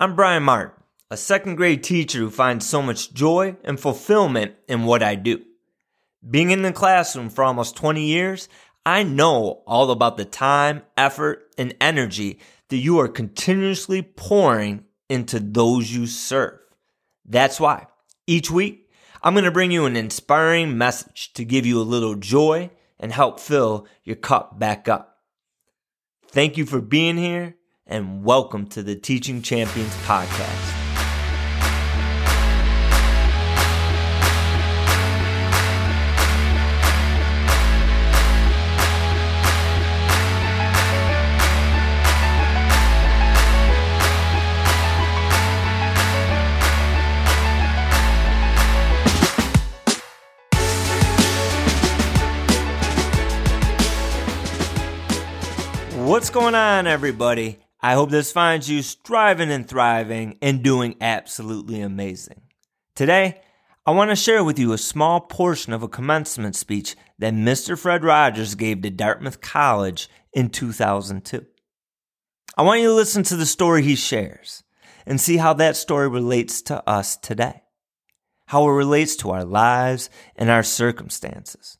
I'm Brian Martin, a second grade teacher who finds so much joy and fulfillment in what I do. Being in the classroom for almost 20 years, I know all about the time, effort, and energy that you are continuously pouring into those you serve. That's why each week I'm going to bring you an inspiring message to give you a little joy and help fill your cup back up. Thank you for being here and welcome to the Teaching Champions Podcast. What's going on, everybody? I hope this finds you striving and thriving and doing absolutely amazing. Today, I want to share with you a small portion of a commencement speech that Mr. Fred Rogers gave to Dartmouth College in 2002. I want you to listen to the story he shares and see how that story relates to us today, how it relates to our lives and our circumstances.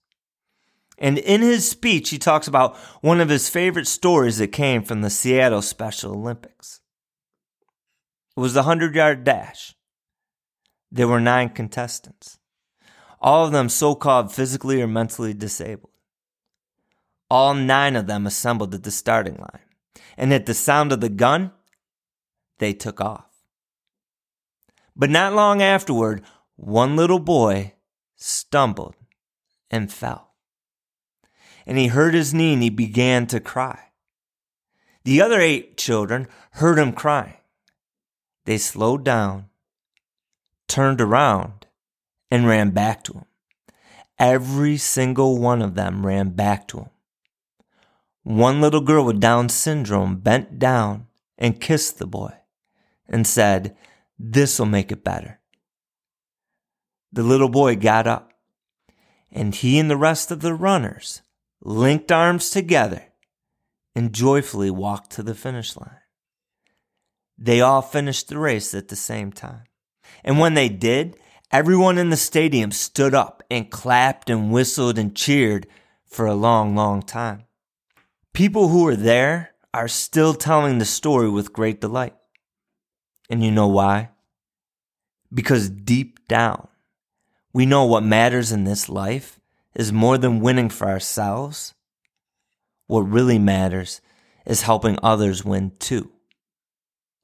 And in his speech, he talks about one of his favorite stories that came from the Seattle Special Olympics. It was the 100 yard dash. There were nine contestants, all of them so called physically or mentally disabled. All nine of them assembled at the starting line, and at the sound of the gun, they took off. But not long afterward, one little boy stumbled and fell and he hurt his knee and he began to cry. The other eight children heard him crying. They slowed down, turned around, and ran back to him. Every single one of them ran back to him. One little girl with Down syndrome bent down and kissed the boy and said, This'll make it better. The little boy got up, and he and the rest of the runners linked arms together, and joyfully walked to the finish line. They all finished the race at the same time. And when they did, everyone in the stadium stood up and clapped and whistled and cheered for a long, long time. People who were there are still telling the story with great delight. And you know why? Because deep down, we know what matters in this life is more than winning for ourselves. What really matters is helping others win too.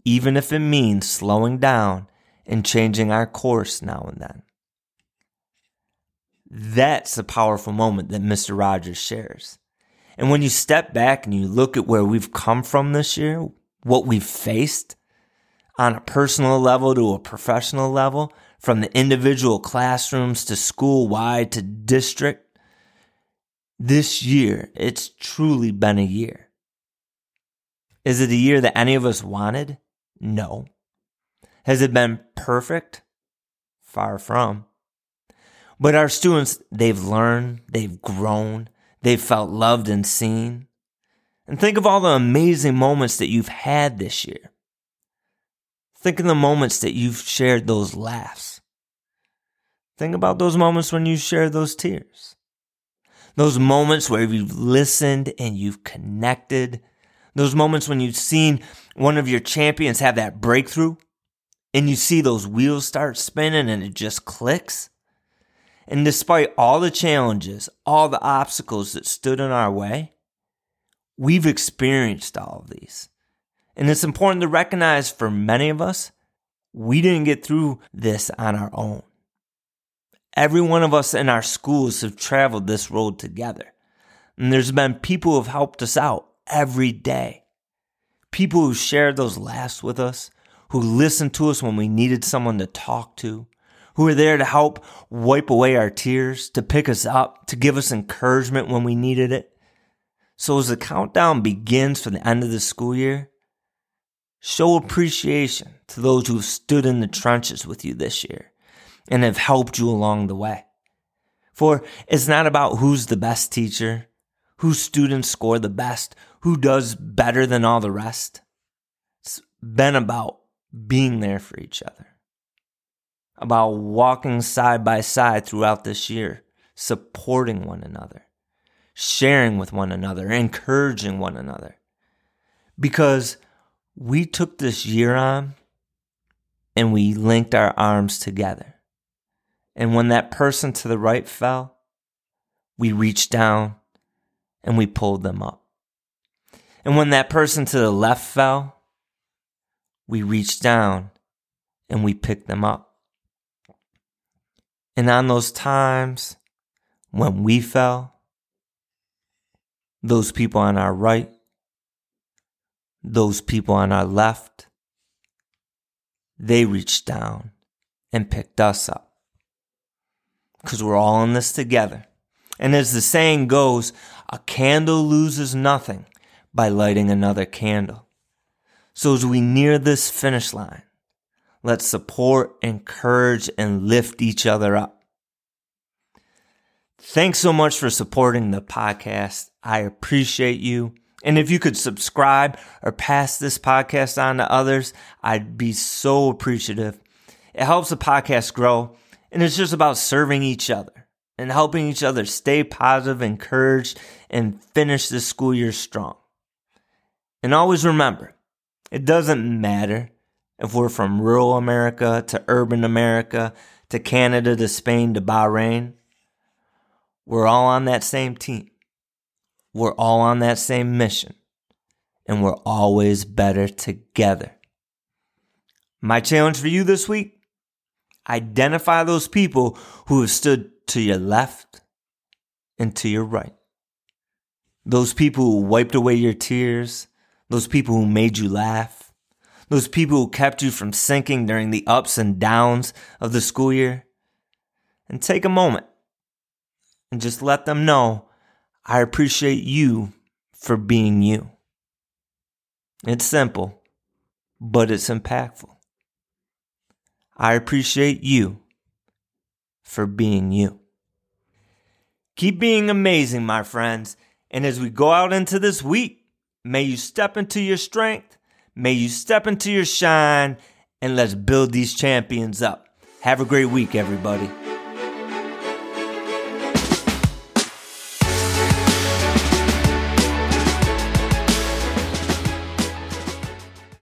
Even if it means slowing down and changing our course now and then. That's a powerful moment that Mr. Rogers shares. And when you step back and you look at where we've come from this year, what we've faced on a personal level to a professional level, from the individual classrooms to school wide to district, this year, it's truly been a year. Is it a year that any of us wanted? No. Has it been perfect? Far from. But our students, they've learned, they've grown, they've felt loved and seen. And think of all the amazing moments that you've had this year. Think of the moments that you've shared those laughs. Think about those moments when you shared those tears. Those moments where you've listened and you've connected. Those moments when you've seen one of your champions have that breakthrough and you see those wheels start spinning and it just clicks. And despite all the challenges, all the obstacles that stood in our way, we've experienced all of these. And it's important to recognize for many of us, we didn't get through this on our own. Every one of us in our schools have traveled this road together. And there's been people who have helped us out every day. People who shared those laughs with us, who listened to us when we needed someone to talk to, who were there to help wipe away our tears, to pick us up, to give us encouragement when we needed it. So as the countdown begins for the end of the school year, show appreciation to those who've stood in the trenches with you this year and have helped you along the way. For it's not about who's the best teacher, whose students score the best, who does better than all the rest. It's been about being there for each other, about walking side by side throughout this year, supporting one another, sharing with one another, encouraging one another. Because we took this year on and we linked our arms together. And when that person to the right fell, we reached down and we pulled them up. And when that person to the left fell, we reached down and we picked them up. And on those times when we fell, those people on our right, those people on our left, they reached down and picked us up. Because we're all in this together. And as the saying goes, a candle loses nothing by lighting another candle. So as we near this finish line, let's support, encourage, and lift each other up. Thanks so much for supporting the podcast. I appreciate you. And if you could subscribe or pass this podcast on to others, I'd be so appreciative. It helps the podcast grow, and it's just about serving each other and helping each other stay positive, encouraged, and finish the school year strong. And always remember, it doesn't matter if we're from rural America to urban America to Canada to Spain to Bahrain. We're all on that same team. We're all on that same mission, and we're always better together. My challenge for you this week identify those people who have stood to your left and to your right. Those people who wiped away your tears, those people who made you laugh, those people who kept you from sinking during the ups and downs of the school year. And take a moment and just let them know I appreciate you for being you. It's simple, but it's impactful. I appreciate you for being you. Keep being amazing, my friends. And as we go out into this week, may you step into your strength, may you step into your shine, and let's build these champions up. Have a great week, everybody.